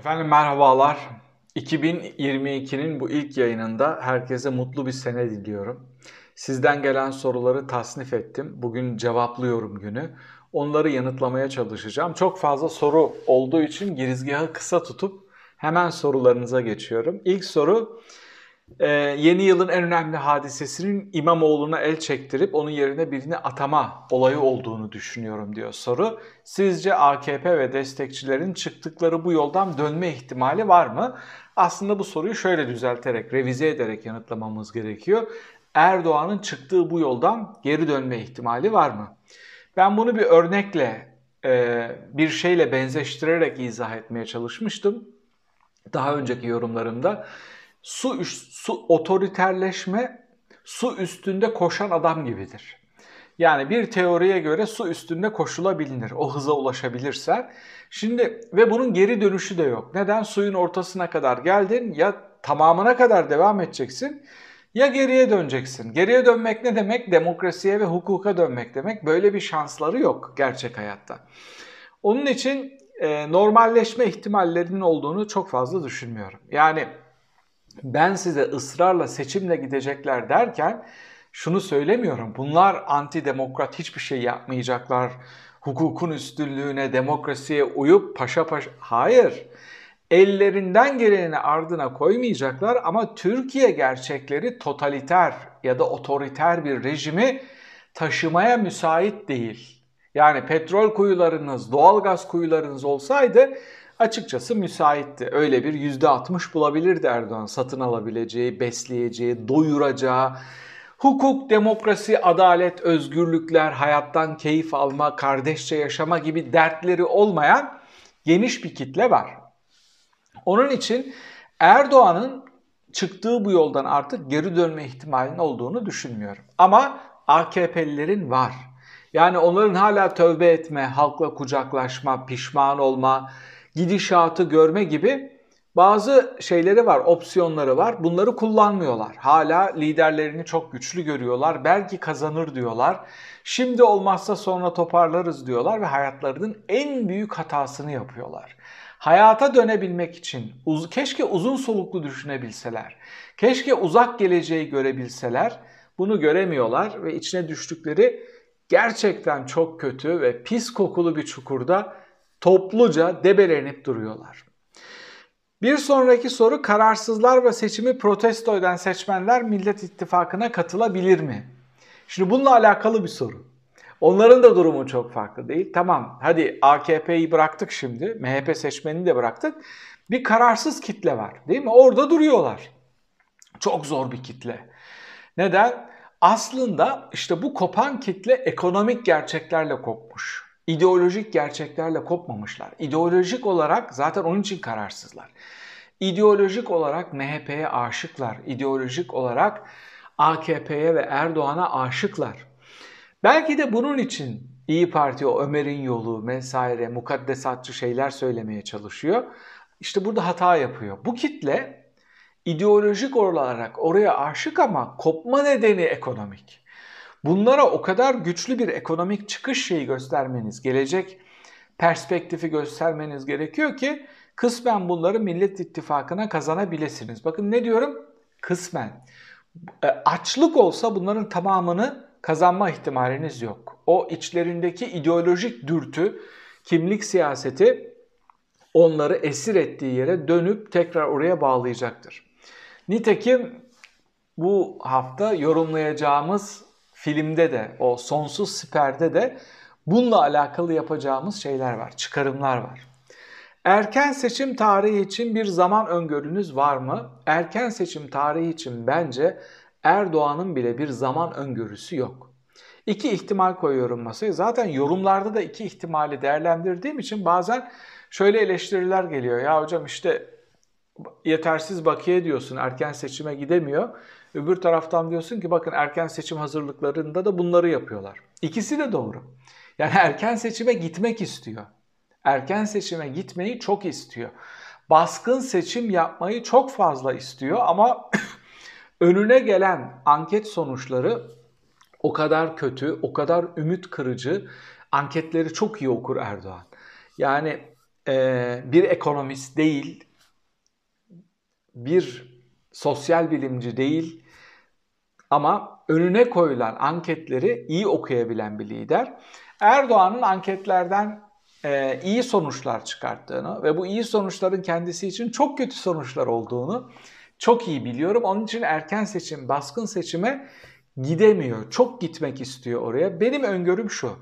Efendim merhabalar. 2022'nin bu ilk yayınında herkese mutlu bir sene diliyorum. Sizden gelen soruları tasnif ettim. Bugün cevaplıyorum günü. Onları yanıtlamaya çalışacağım. Çok fazla soru olduğu için girizgahı kısa tutup hemen sorularınıza geçiyorum. İlk soru ee, yeni yılın en önemli hadisesinin İmamoğlu'na el çektirip onun yerine birini atama olayı olduğunu düşünüyorum diyor soru. Sizce AKP ve destekçilerin çıktıkları bu yoldan dönme ihtimali var mı? Aslında bu soruyu şöyle düzelterek, revize ederek yanıtlamamız gerekiyor. Erdoğan'ın çıktığı bu yoldan geri dönme ihtimali var mı? Ben bunu bir örnekle, e, bir şeyle benzeştirerek izah etmeye çalışmıştım. Daha önceki yorumlarımda su, su otoriterleşme su üstünde koşan adam gibidir. Yani bir teoriye göre su üstünde koşulabilir. O hıza ulaşabilirsen. Şimdi ve bunun geri dönüşü de yok. Neden? Suyun ortasına kadar geldin ya tamamına kadar devam edeceksin ya geriye döneceksin. Geriye dönmek ne demek? Demokrasiye ve hukuka dönmek demek. Böyle bir şansları yok gerçek hayatta. Onun için e, normalleşme ihtimallerinin olduğunu çok fazla düşünmüyorum. Yani ben size ısrarla seçimle gidecekler derken şunu söylemiyorum. Bunlar antidemokrat hiçbir şey yapmayacaklar. Hukukun üstünlüğüne, demokrasiye uyup paşa paşa... Hayır. Ellerinden geleni ardına koymayacaklar ama Türkiye gerçekleri totaliter ya da otoriter bir rejimi taşımaya müsait değil. Yani petrol kuyularınız, doğalgaz kuyularınız olsaydı açıkçası müsaitti. Öyle bir %60 bulabilirdi Erdoğan satın alabileceği, besleyeceği, doyuracağı. Hukuk, demokrasi, adalet, özgürlükler, hayattan keyif alma, kardeşçe yaşama gibi dertleri olmayan geniş bir kitle var. Onun için Erdoğan'ın çıktığı bu yoldan artık geri dönme ihtimalinin olduğunu düşünmüyorum. Ama AKP'lilerin var. Yani onların hala tövbe etme, halkla kucaklaşma, pişman olma, gidişatı görme gibi bazı şeyleri var, opsiyonları var. Bunları kullanmıyorlar. Hala liderlerini çok güçlü görüyorlar. Belki kazanır diyorlar. Şimdi olmazsa sonra toparlarız diyorlar ve hayatlarının en büyük hatasını yapıyorlar. Hayata dönebilmek için uz keşke uzun soluklu düşünebilseler. Keşke uzak geleceği görebilseler. Bunu göremiyorlar ve içine düştükleri gerçekten çok kötü ve pis kokulu bir çukurda topluca debelenip duruyorlar. Bir sonraki soru kararsızlar ve seçimi protesto eden seçmenler Millet İttifakı'na katılabilir mi? Şimdi bununla alakalı bir soru. Onların da durumu çok farklı değil. Tamam hadi AKP'yi bıraktık şimdi. MHP seçmenini de bıraktık. Bir kararsız kitle var değil mi? Orada duruyorlar. Çok zor bir kitle. Neden? Aslında işte bu kopan kitle ekonomik gerçeklerle kopmuş ideolojik gerçeklerle kopmamışlar. İdeolojik olarak zaten onun için kararsızlar. İdeolojik olarak MHP'ye aşıklar. İdeolojik olarak AKP'ye ve Erdoğan'a aşıklar. Belki de bunun için İyi Parti o Ömer'in yolu vesaire mukaddesatçı şeyler söylemeye çalışıyor. İşte burada hata yapıyor. Bu kitle ideolojik olarak oraya aşık ama kopma nedeni ekonomik. Bunlara o kadar güçlü bir ekonomik çıkış şeyi göstermeniz, gelecek perspektifi göstermeniz gerekiyor ki kısmen bunları Millet İttifakı'na kazanabilirsiniz. Bakın ne diyorum? Kısmen. E, açlık olsa bunların tamamını kazanma ihtimaliniz yok. O içlerindeki ideolojik dürtü, kimlik siyaseti onları esir ettiği yere dönüp tekrar oraya bağlayacaktır. Nitekim bu hafta yorumlayacağımız filmde de o sonsuz siperde de bununla alakalı yapacağımız şeyler var, çıkarımlar var. Erken seçim tarihi için bir zaman öngörünüz var mı? Erken seçim tarihi için bence Erdoğan'ın bile bir zaman öngörüsü yok. İki ihtimal koyuyorum masaya. Zaten yorumlarda da iki ihtimali değerlendirdiğim için bazen şöyle eleştiriler geliyor. Ya hocam işte yetersiz bakiye diyorsun erken seçime gidemiyor. Öbür taraftan diyorsun ki bakın erken seçim hazırlıklarında da bunları yapıyorlar. İkisi de doğru. Yani erken seçime gitmek istiyor. Erken seçime gitmeyi çok istiyor. Baskın seçim yapmayı çok fazla istiyor ama önüne gelen anket sonuçları o kadar kötü, o kadar ümit kırıcı. Anketleri çok iyi okur Erdoğan. Yani e, bir ekonomist değil, bir sosyal bilimci değil ama önüne koyulan anketleri iyi okuyabilen bir lider. Erdoğan'ın anketlerden e, iyi sonuçlar çıkarttığını ve bu iyi sonuçların kendisi için çok kötü sonuçlar olduğunu çok iyi biliyorum. Onun için erken seçim, baskın seçime gidemiyor. Çok gitmek istiyor oraya. Benim öngörüm şu.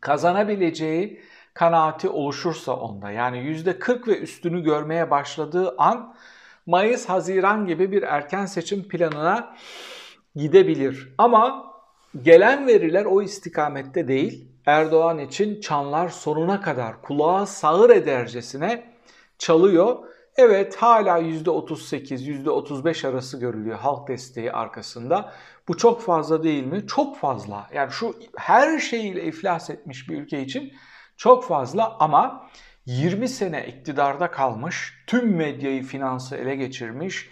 Kazanabileceği kanaati oluşursa onda yani %40 ve üstünü görmeye başladığı an Mayıs, Haziran gibi bir erken seçim planına gidebilir. Ama gelen veriler o istikamette değil. Erdoğan için çanlar sonuna kadar kulağa sağır edercesine çalıyor. Evet hala %38, %35 arası görülüyor halk desteği arkasında. Bu çok fazla değil mi? Çok fazla. Yani şu her şeyiyle iflas etmiş bir ülke için çok fazla ama 20 sene iktidarda kalmış, tüm medyayı finansı ele geçirmiş,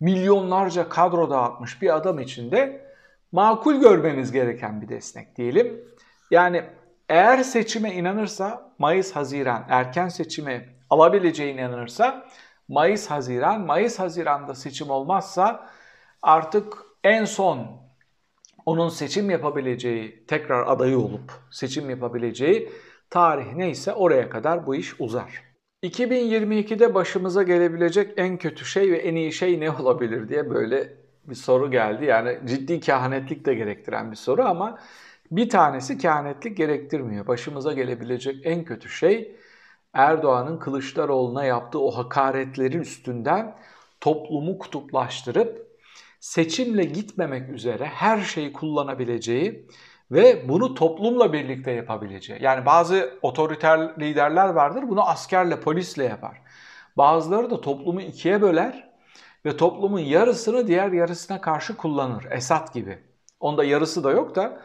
milyonlarca kadro dağıtmış bir adam için de makul görmemiz gereken bir destek diyelim. Yani eğer seçime inanırsa Mayıs-Haziran erken seçimi alabileceğine inanırsa Mayıs-Haziran, Mayıs-Haziran'da seçim olmazsa artık en son onun seçim yapabileceği, tekrar adayı olup seçim yapabileceği tarih neyse oraya kadar bu iş uzar. 2022'de başımıza gelebilecek en kötü şey ve en iyi şey ne olabilir diye böyle bir soru geldi. Yani ciddi kehanetlik de gerektiren bir soru ama bir tanesi kehanetlik gerektirmiyor. Başımıza gelebilecek en kötü şey Erdoğan'ın Kılıçdaroğlu'na yaptığı o hakaretlerin üstünden toplumu kutuplaştırıp seçimle gitmemek üzere her şeyi kullanabileceği ve bunu toplumla birlikte yapabileceği. Yani bazı otoriter liderler vardır bunu askerle, polisle yapar. Bazıları da toplumu ikiye böler ve toplumun yarısını diğer yarısına karşı kullanır. Esat gibi. Onda yarısı da yok da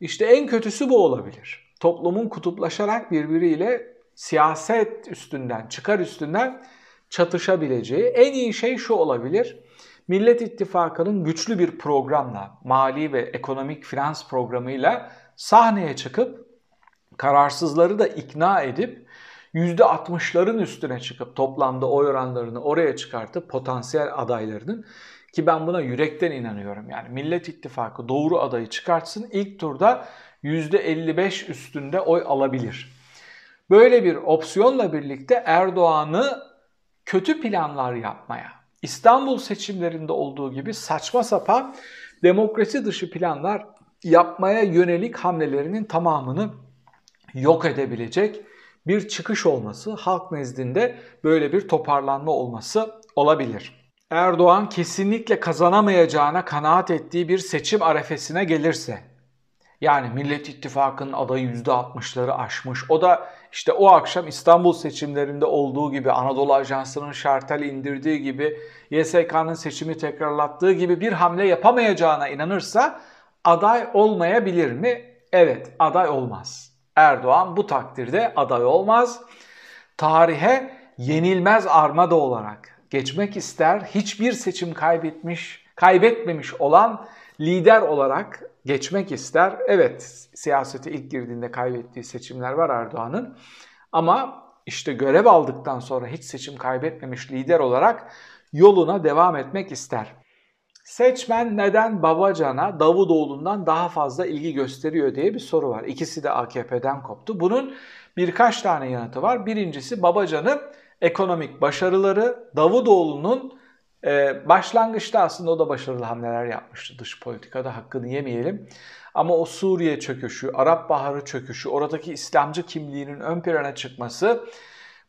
işte en kötüsü bu olabilir. Toplumun kutuplaşarak birbiriyle siyaset üstünden, çıkar üstünden çatışabileceği en iyi şey şu olabilir. Millet İttifakı'nın güçlü bir programla, mali ve ekonomik finans programıyla sahneye çıkıp kararsızları da ikna edip %60'ların üstüne çıkıp toplamda oy oranlarını oraya çıkartıp potansiyel adaylarının ki ben buna yürekten inanıyorum. Yani Millet İttifakı doğru adayı çıkartsın ilk turda %55 üstünde oy alabilir. Böyle bir opsiyonla birlikte Erdoğan'ı kötü planlar yapmaya, İstanbul seçimlerinde olduğu gibi saçma sapan demokrasi dışı planlar yapmaya yönelik hamlelerinin tamamını yok edebilecek bir çıkış olması, halk nezdinde böyle bir toparlanma olması olabilir. Erdoğan kesinlikle kazanamayacağına kanaat ettiği bir seçim arefesine gelirse, yani Millet İttifakı'nın adayı %60'ları aşmış, o da işte o akşam İstanbul seçimlerinde olduğu gibi Anadolu Ajansı'nın şartel indirdiği gibi YSK'nın seçimi tekrarlattığı gibi bir hamle yapamayacağına inanırsa aday olmayabilir mi? Evet aday olmaz. Erdoğan bu takdirde aday olmaz. Tarihe yenilmez armada olarak geçmek ister. Hiçbir seçim kaybetmiş, kaybetmemiş olan lider olarak geçmek ister. Evet siyasete ilk girdiğinde kaybettiği seçimler var Erdoğan'ın. Ama işte görev aldıktan sonra hiç seçim kaybetmemiş lider olarak yoluna devam etmek ister. Seçmen neden Babacan'a Davutoğlu'ndan daha fazla ilgi gösteriyor diye bir soru var. İkisi de AKP'den koptu. Bunun birkaç tane yanıtı var. Birincisi Babacan'ın ekonomik başarıları, Davutoğlu'nun ee, başlangıçta aslında o da başarılı hamleler yapmıştı dış politikada hakkını yemeyelim. Ama o Suriye çöküşü, Arap Baharı çöküşü, oradaki İslamcı kimliğinin ön plana çıkması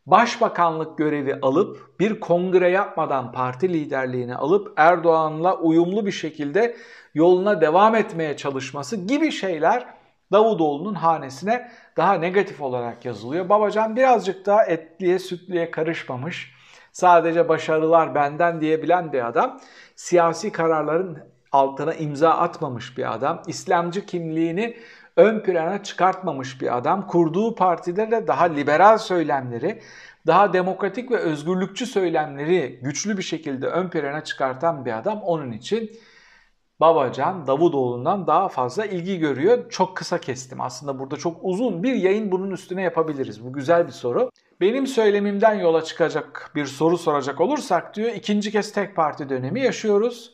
başbakanlık görevi alıp bir kongre yapmadan parti liderliğini alıp Erdoğan'la uyumlu bir şekilde yoluna devam etmeye çalışması gibi şeyler Davutoğlu'nun hanesine daha negatif olarak yazılıyor. Babacan birazcık daha etliye sütlüye karışmamış sadece başarılar benden diyebilen bir adam. Siyasi kararların altına imza atmamış bir adam. İslamcı kimliğini ön plana çıkartmamış bir adam. Kurduğu partide de daha liberal söylemleri, daha demokratik ve özgürlükçü söylemleri güçlü bir şekilde ön plana çıkartan bir adam. Onun için Babacan Davutoğlu'ndan daha fazla ilgi görüyor. Çok kısa kestim. Aslında burada çok uzun bir yayın bunun üstüne yapabiliriz. Bu güzel bir soru. Benim söylemimden yola çıkacak bir soru soracak olursak diyor ikinci kez tek parti dönemi yaşıyoruz.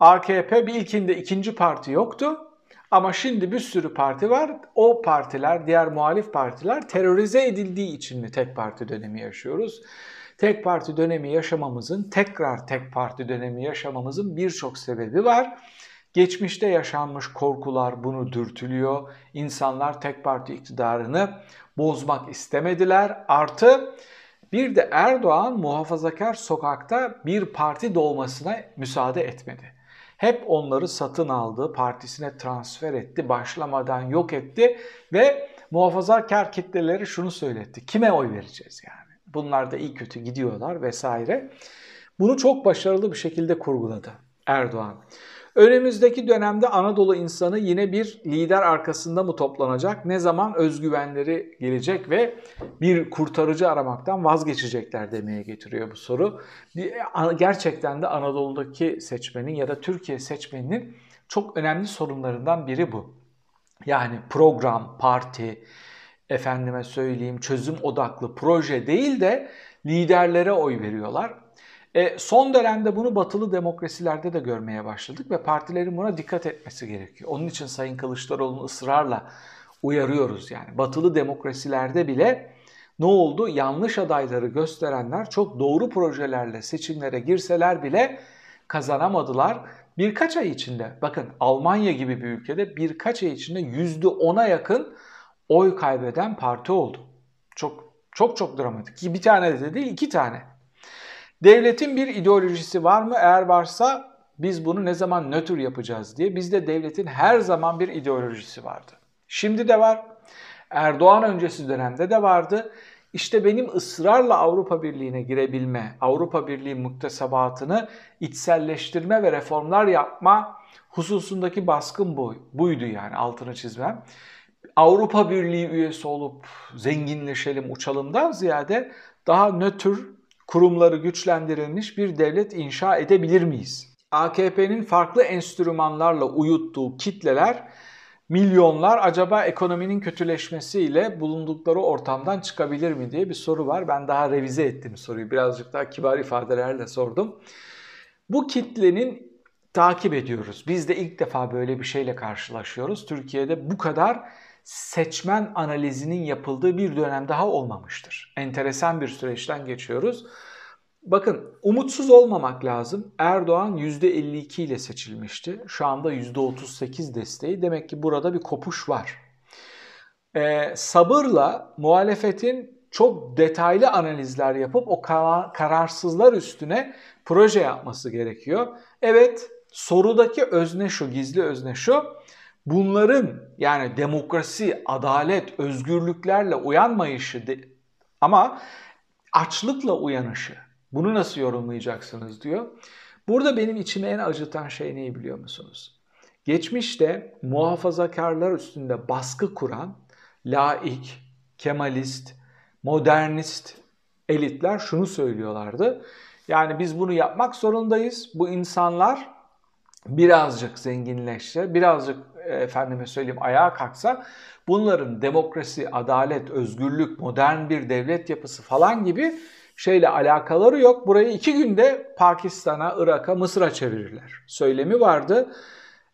AKP bir ilkinde ikinci parti yoktu. Ama şimdi bir sürü parti var. O partiler, diğer muhalif partiler terörize edildiği için mi tek parti dönemi yaşıyoruz? Tek parti dönemi yaşamamızın, tekrar tek parti dönemi yaşamamızın birçok sebebi var. Geçmişte yaşanmış korkular bunu dürtülüyor. İnsanlar tek parti iktidarını bozmak istemediler. Artı bir de Erdoğan muhafazakar sokakta bir parti doğmasına müsaade etmedi. Hep onları satın aldı, partisine transfer etti, başlamadan yok etti ve muhafazakar kitleleri şunu söyletti. Kime oy vereceğiz yani? Bunlar da iyi kötü gidiyorlar vesaire. Bunu çok başarılı bir şekilde kurguladı Erdoğan. Önümüzdeki dönemde Anadolu insanı yine bir lider arkasında mı toplanacak? Ne zaman özgüvenleri gelecek ve bir kurtarıcı aramaktan vazgeçecekler demeye getiriyor bu soru. Gerçekten de Anadolu'daki seçmenin ya da Türkiye seçmeninin çok önemli sorunlarından biri bu. Yani program, parti, efendime söyleyeyim çözüm odaklı proje değil de liderlere oy veriyorlar. E, son dönemde bunu batılı demokrasilerde de görmeye başladık ve partilerin buna dikkat etmesi gerekiyor. Onun için Sayın Kılıçdaroğlu'nu ısrarla uyarıyoruz yani. Batılı demokrasilerde bile ne oldu? Yanlış adayları gösterenler çok doğru projelerle seçimlere girseler bile kazanamadılar. Birkaç ay içinde bakın Almanya gibi bir ülkede birkaç ay içinde %10'a yakın oy kaybeden parti oldu. Çok çok çok dramatik. Ki bir tane de değil iki tane. Devletin bir ideolojisi var mı? Eğer varsa biz bunu ne zaman nötr yapacağız diye. Bizde devletin her zaman bir ideolojisi vardı. Şimdi de var. Erdoğan öncesi dönemde de vardı. İşte benim ısrarla Avrupa Birliği'ne girebilme, Avrupa Birliği muktesebatını içselleştirme ve reformlar yapma hususundaki baskın bu, buydu yani altını çizmem. Avrupa Birliği üyesi olup zenginleşelim, uçalımdan ziyade daha nötr kurumları güçlendirilmiş bir devlet inşa edebilir miyiz? AKP'nin farklı enstrümanlarla uyuttuğu kitleler milyonlar acaba ekonominin kötüleşmesiyle bulundukları ortamdan çıkabilir mi diye bir soru var. Ben daha revize ettim soruyu. Birazcık daha kibar ifadelerle sordum. Bu kitlenin takip ediyoruz. Biz de ilk defa böyle bir şeyle karşılaşıyoruz. Türkiye'de bu kadar seçmen analizinin yapıldığı bir dönem daha olmamıştır. Enteresan bir süreçten geçiyoruz. Bakın umutsuz olmamak lazım. Erdoğan %52 ile seçilmişti. Şu anda %38 desteği. Demek ki burada bir kopuş var. Ee, sabırla muhalefetin çok detaylı analizler yapıp o kararsızlar üstüne proje yapması gerekiyor. Evet sorudaki özne şu, gizli özne şu bunların yani demokrasi, adalet, özgürlüklerle uyanmayışı de, ama açlıkla uyanışı. Bunu nasıl yorumlayacaksınız diyor. Burada benim içime en acıtan şey neyi biliyor musunuz? Geçmişte muhafazakarlar üstünde baskı kuran laik, kemalist, modernist elitler şunu söylüyorlardı. Yani biz bunu yapmak zorundayız. Bu insanlar birazcık zenginleşse, birazcık e, efendime söyleyeyim ayağa kalksa bunların demokrasi, adalet, özgürlük, modern bir devlet yapısı falan gibi şeyle alakaları yok. Burayı iki günde Pakistan'a, Irak'a, Mısır'a çevirirler. Söylemi vardı.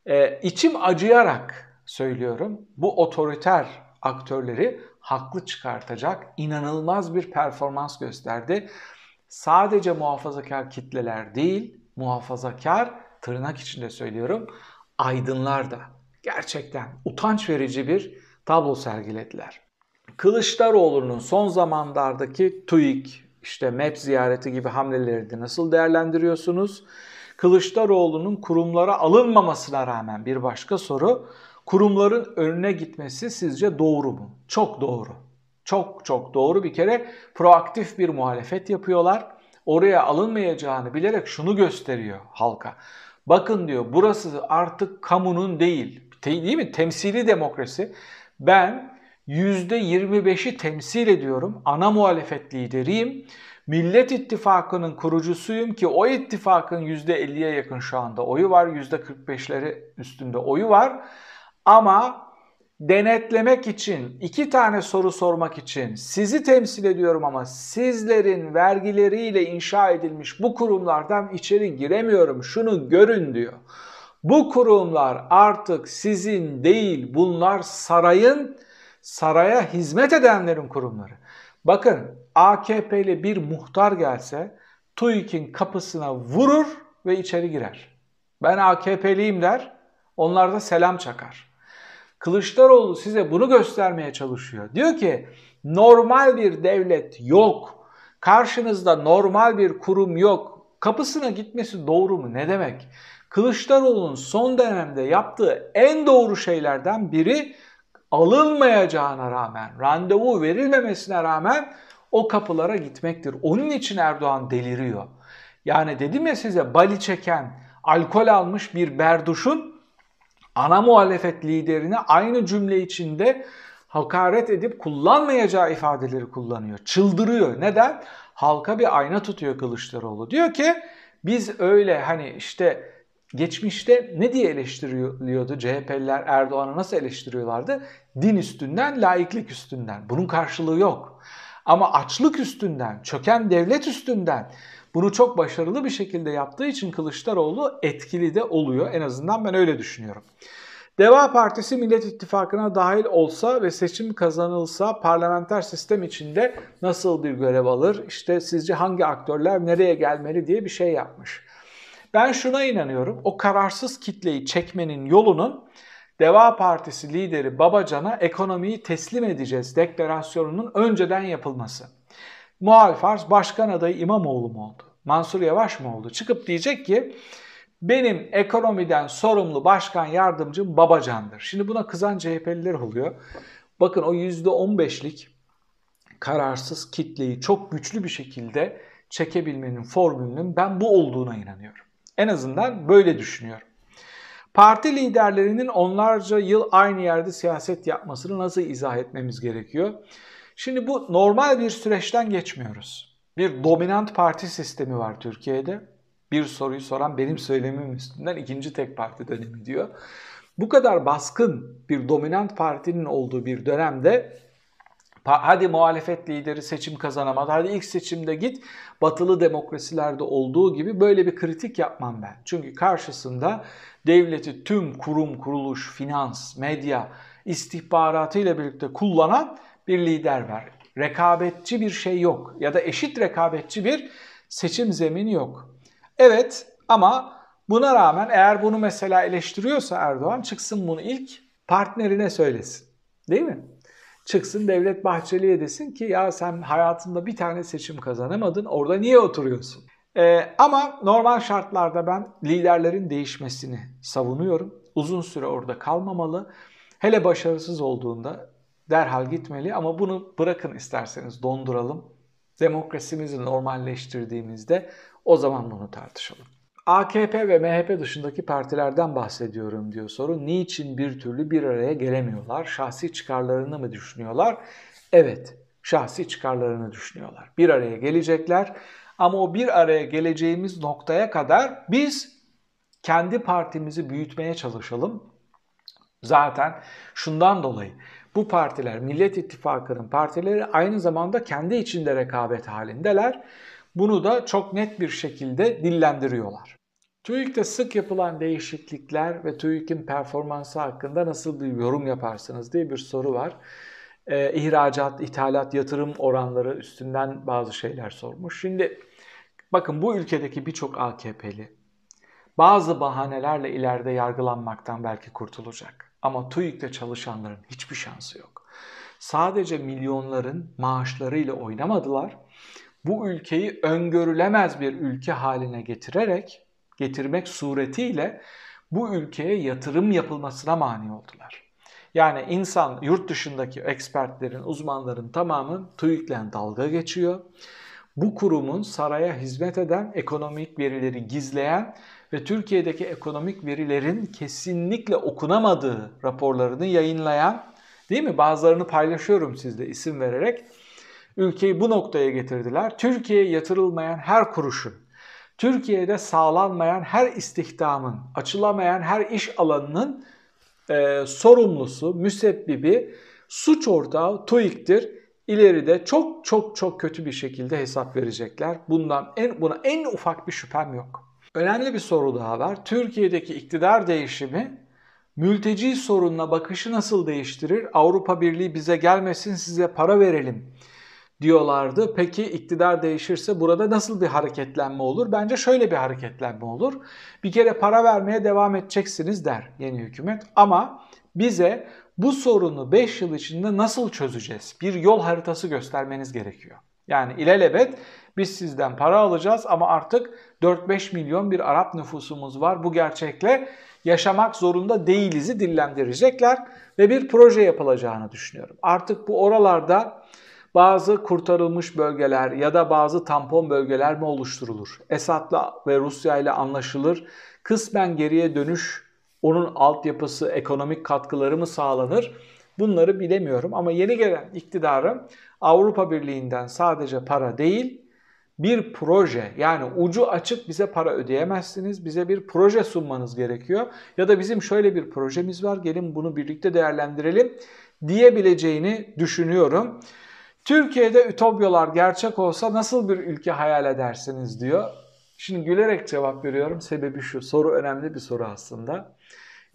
Ee, içim acıyarak söylüyorum. Bu otoriter aktörleri haklı çıkartacak inanılmaz bir performans gösterdi. Sadece muhafazakar kitleler değil, muhafazakar tırnak içinde söylüyorum, aydınlar da gerçekten utanç verici bir tablo sergilediler. Kılıçdaroğlu'nun son zamanlardaki TÜİK, işte MEP ziyareti gibi hamleleri de nasıl değerlendiriyorsunuz? Kılıçdaroğlu'nun kurumlara alınmamasına rağmen bir başka soru, kurumların önüne gitmesi sizce doğru mu? Çok doğru. Çok çok doğru bir kere proaktif bir muhalefet yapıyorlar. Oraya alınmayacağını bilerek şunu gösteriyor halka. Bakın diyor burası artık kamunun değil. Değil mi? Temsili demokrasi. Ben %25'i temsil ediyorum. Ana muhalefet lideriyim Millet İttifakı'nın kurucusuyum ki o ittifakın %50'ye yakın şu anda oyu var. %45'leri üstünde oyu var. Ama denetlemek için, iki tane soru sormak için sizi temsil ediyorum ama sizlerin vergileriyle inşa edilmiş bu kurumlardan içeri giremiyorum. Şunu görün diyor. Bu kurumlar artık sizin değil, bunlar sarayın, saraya hizmet edenlerin kurumları. Bakın AKP'li bir muhtar gelse TÜİK'in kapısına vurur ve içeri girer. Ben AKP'liyim der, onlar da selam çakar. Kılıçdaroğlu size bunu göstermeye çalışıyor. Diyor ki normal bir devlet yok. Karşınızda normal bir kurum yok. Kapısına gitmesi doğru mu? Ne demek? Kılıçdaroğlu'nun son dönemde yaptığı en doğru şeylerden biri alınmayacağına rağmen, randevu verilmemesine rağmen o kapılara gitmektir. Onun için Erdoğan deliriyor. Yani dedim ya size bali çeken, alkol almış bir berduşun ana muhalefet liderine aynı cümle içinde hakaret edip kullanmayacağı ifadeleri kullanıyor. Çıldırıyor. Neden? Halka bir ayna tutuyor Kılıçdaroğlu. Diyor ki biz öyle hani işte geçmişte ne diye eleştiriliyordu CHP'liler Erdoğan'ı nasıl eleştiriyorlardı? Din üstünden, laiklik üstünden. Bunun karşılığı yok. Ama açlık üstünden, çöken devlet üstünden bunu çok başarılı bir şekilde yaptığı için Kılıçdaroğlu etkili de oluyor. En azından ben öyle düşünüyorum. Deva Partisi Millet İttifakı'na dahil olsa ve seçim kazanılsa parlamenter sistem içinde nasıl bir görev alır? İşte sizce hangi aktörler nereye gelmeli diye bir şey yapmış. Ben şuna inanıyorum. O kararsız kitleyi çekmenin yolunun Deva Partisi lideri Babacan'a ekonomiyi teslim edeceğiz deklarasyonunun önceden yapılması. Muhalif arz başkan adayı İmamoğlu mu oldu? Mansur Yavaş mı oldu? Çıkıp diyecek ki benim ekonomiden sorumlu başkan yardımcım Babacan'dır. Şimdi buna kızan CHP'liler oluyor. Bakın o %15'lik kararsız kitleyi çok güçlü bir şekilde çekebilmenin formülünün ben bu olduğuna inanıyorum. En azından böyle düşünüyorum. Parti liderlerinin onlarca yıl aynı yerde siyaset yapmasını nasıl izah etmemiz gerekiyor? Şimdi bu normal bir süreçten geçmiyoruz. Bir dominant parti sistemi var Türkiye'de. Bir soruyu soran benim söylemim üstünden ikinci tek parti dönemi diyor. Bu kadar baskın bir dominant partinin olduğu bir dönemde hadi muhalefet lideri seçim kazanamadı, hadi ilk seçimde git batılı demokrasilerde olduğu gibi böyle bir kritik yapmam ben. Çünkü karşısında devleti tüm kurum, kuruluş, finans, medya, istihbaratıyla birlikte kullanan bir lider var. Rekabetçi bir şey yok ya da eşit rekabetçi bir seçim zemini yok. Evet ama buna rağmen eğer bunu mesela eleştiriyorsa Erdoğan çıksın bunu ilk partnerine söylesin. Değil mi? Çıksın Devlet Bahçeli'ye desin ki ya sen hayatında bir tane seçim kazanamadın orada niye oturuyorsun? Ee, ama normal şartlarda ben liderlerin değişmesini savunuyorum. Uzun süre orada kalmamalı. Hele başarısız olduğunda derhal gitmeli ama bunu bırakın isterseniz donduralım. Demokrasimizi normalleştirdiğimizde o zaman bunu tartışalım. AKP ve MHP dışındaki partilerden bahsediyorum diyor soru. Niçin bir türlü bir araya gelemiyorlar? Şahsi çıkarlarını mı düşünüyorlar? Evet, şahsi çıkarlarını düşünüyorlar. Bir araya gelecekler ama o bir araya geleceğimiz noktaya kadar biz kendi partimizi büyütmeye çalışalım. Zaten şundan dolayı bu partiler Millet İttifakı'nın partileri aynı zamanda kendi içinde rekabet halindeler. Bunu da çok net bir şekilde dillendiriyorlar. TÜİK'te sık yapılan değişiklikler ve TÜİK'in performansı hakkında nasıl bir yorum yaparsınız diye bir soru var. Ee, ihracat, ithalat, yatırım oranları üstünden bazı şeyler sormuş. Şimdi bakın bu ülkedeki birçok AKP'li bazı bahanelerle ileride yargılanmaktan belki kurtulacak. Ama TÜİK'te çalışanların hiçbir şansı yok. Sadece milyonların maaşlarıyla oynamadılar. Bu ülkeyi öngörülemez bir ülke haline getirerek, getirmek suretiyle bu ülkeye yatırım yapılmasına mani oldular. Yani insan yurt dışındaki ekspertlerin, uzmanların tamamı TÜİK'le dalga geçiyor. Bu kurumun saraya hizmet eden, ekonomik verileri gizleyen ve Türkiye'deki ekonomik verilerin kesinlikle okunamadığı raporlarını yayınlayan, değil mi? Bazılarını paylaşıyorum sizle isim vererek. ülkeyi bu noktaya getirdiler. Türkiye'ye yatırılmayan her kuruşun, Türkiye'de sağlanmayan her istihdamın, açılamayan her iş alanının e, sorumlusu, müsebbibi, suç ortağı TÜİK'tir. İleride çok çok çok kötü bir şekilde hesap verecekler. Bundan en buna en ufak bir şüphem yok. Önemli bir soru daha var. Türkiye'deki iktidar değişimi mülteci sorununa bakışı nasıl değiştirir? Avrupa Birliği bize gelmesin size para verelim diyorlardı. Peki iktidar değişirse burada nasıl bir hareketlenme olur? Bence şöyle bir hareketlenme olur. Bir kere para vermeye devam edeceksiniz der yeni hükümet ama bize bu sorunu 5 yıl içinde nasıl çözeceğiz? Bir yol haritası göstermeniz gerekiyor. Yani ilelebet biz sizden para alacağız ama artık 4-5 milyon bir Arap nüfusumuz var. Bu gerçekle yaşamak zorunda değiliz'i dillendirecekler ve bir proje yapılacağını düşünüyorum. Artık bu oralarda bazı kurtarılmış bölgeler ya da bazı tampon bölgeler mi oluşturulur? Esad'la ve Rusya ile anlaşılır. Kısmen geriye dönüş, onun altyapısı, ekonomik katkıları mı sağlanır? Bunları bilemiyorum ama yeni gelen iktidarın Avrupa Birliği'nden sadece para değil, bir proje yani ucu açık bize para ödeyemezsiniz. Bize bir proje sunmanız gerekiyor. Ya da bizim şöyle bir projemiz var gelin bunu birlikte değerlendirelim diyebileceğini düşünüyorum. Türkiye'de ütopyalar gerçek olsa nasıl bir ülke hayal edersiniz diyor. Şimdi gülerek cevap veriyorum. Sebebi şu. Soru önemli bir soru aslında.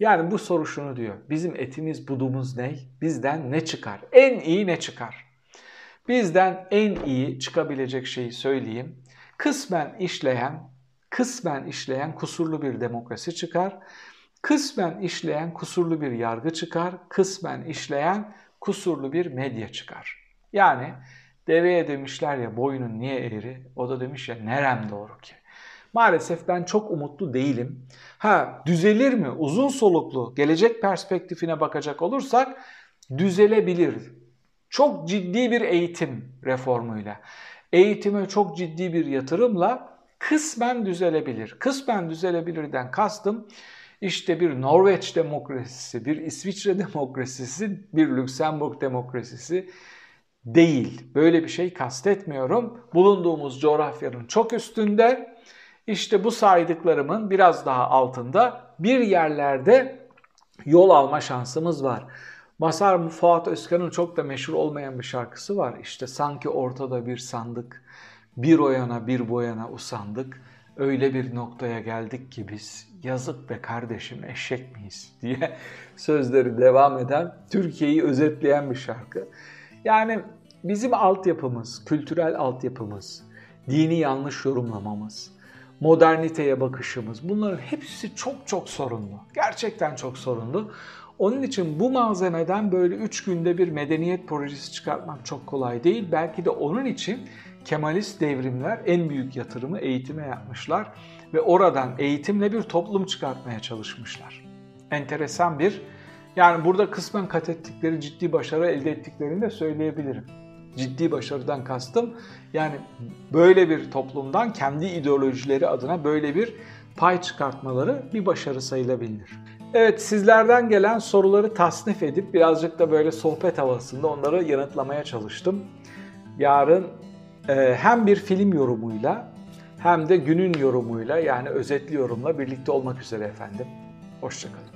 Yani bu soru şunu diyor. Bizim etimiz budumuz ne? Bizden ne çıkar? En iyi ne çıkar? Bizden en iyi çıkabilecek şeyi söyleyeyim. Kısmen işleyen, kısmen işleyen kusurlu bir demokrasi çıkar. Kısmen işleyen kusurlu bir yargı çıkar. Kısmen işleyen kusurlu bir medya çıkar. Yani deveye demişler ya boynun niye eğri? O da demiş ya nerem doğru ki? Maalesef ben çok umutlu değilim. Ha düzelir mi? Uzun soluklu gelecek perspektifine bakacak olursak düzelebilir. Çok ciddi bir eğitim reformuyla, eğitime çok ciddi bir yatırımla kısmen düzelebilir. Kısmen düzelebilirden kastım işte bir Norveç demokrasisi, bir İsviçre demokrasisi, bir Lüksemburg demokrasisi değil. Böyle bir şey kastetmiyorum. Bulunduğumuz coğrafyanın çok üstünde işte bu saydıklarımın biraz daha altında bir yerlerde yol alma şansımız var. Masar Fuat Özkan'ın çok da meşhur olmayan bir şarkısı var. İşte sanki ortada bir sandık, bir o bir bu yana usandık. Öyle bir noktaya geldik ki biz yazık be kardeşim eşek miyiz diye sözleri devam eden Türkiye'yi özetleyen bir şarkı. Yani bizim altyapımız, kültürel altyapımız, dini yanlış yorumlamamız, moderniteye bakışımız bunların hepsi çok çok sorunlu. Gerçekten çok sorunlu. Onun için bu malzemeden böyle 3 günde bir medeniyet projesi çıkartmak çok kolay değil. Belki de onun için Kemalist devrimler en büyük yatırımı eğitime yapmışlar ve oradan eğitimle bir toplum çıkartmaya çalışmışlar. Enteresan bir yani burada kısmen kat ettikleri ciddi başarı elde ettiklerini de söyleyebilirim. Ciddi başarıdan kastım yani böyle bir toplumdan kendi ideolojileri adına böyle bir pay çıkartmaları bir başarı sayılabilir. Evet sizlerden gelen soruları tasnif edip birazcık da böyle sohbet havasında onları yanıtlamaya çalıştım. Yarın e, hem bir film yorumuyla hem de günün yorumuyla yani özetli yorumla birlikte olmak üzere efendim. Hoşçakalın.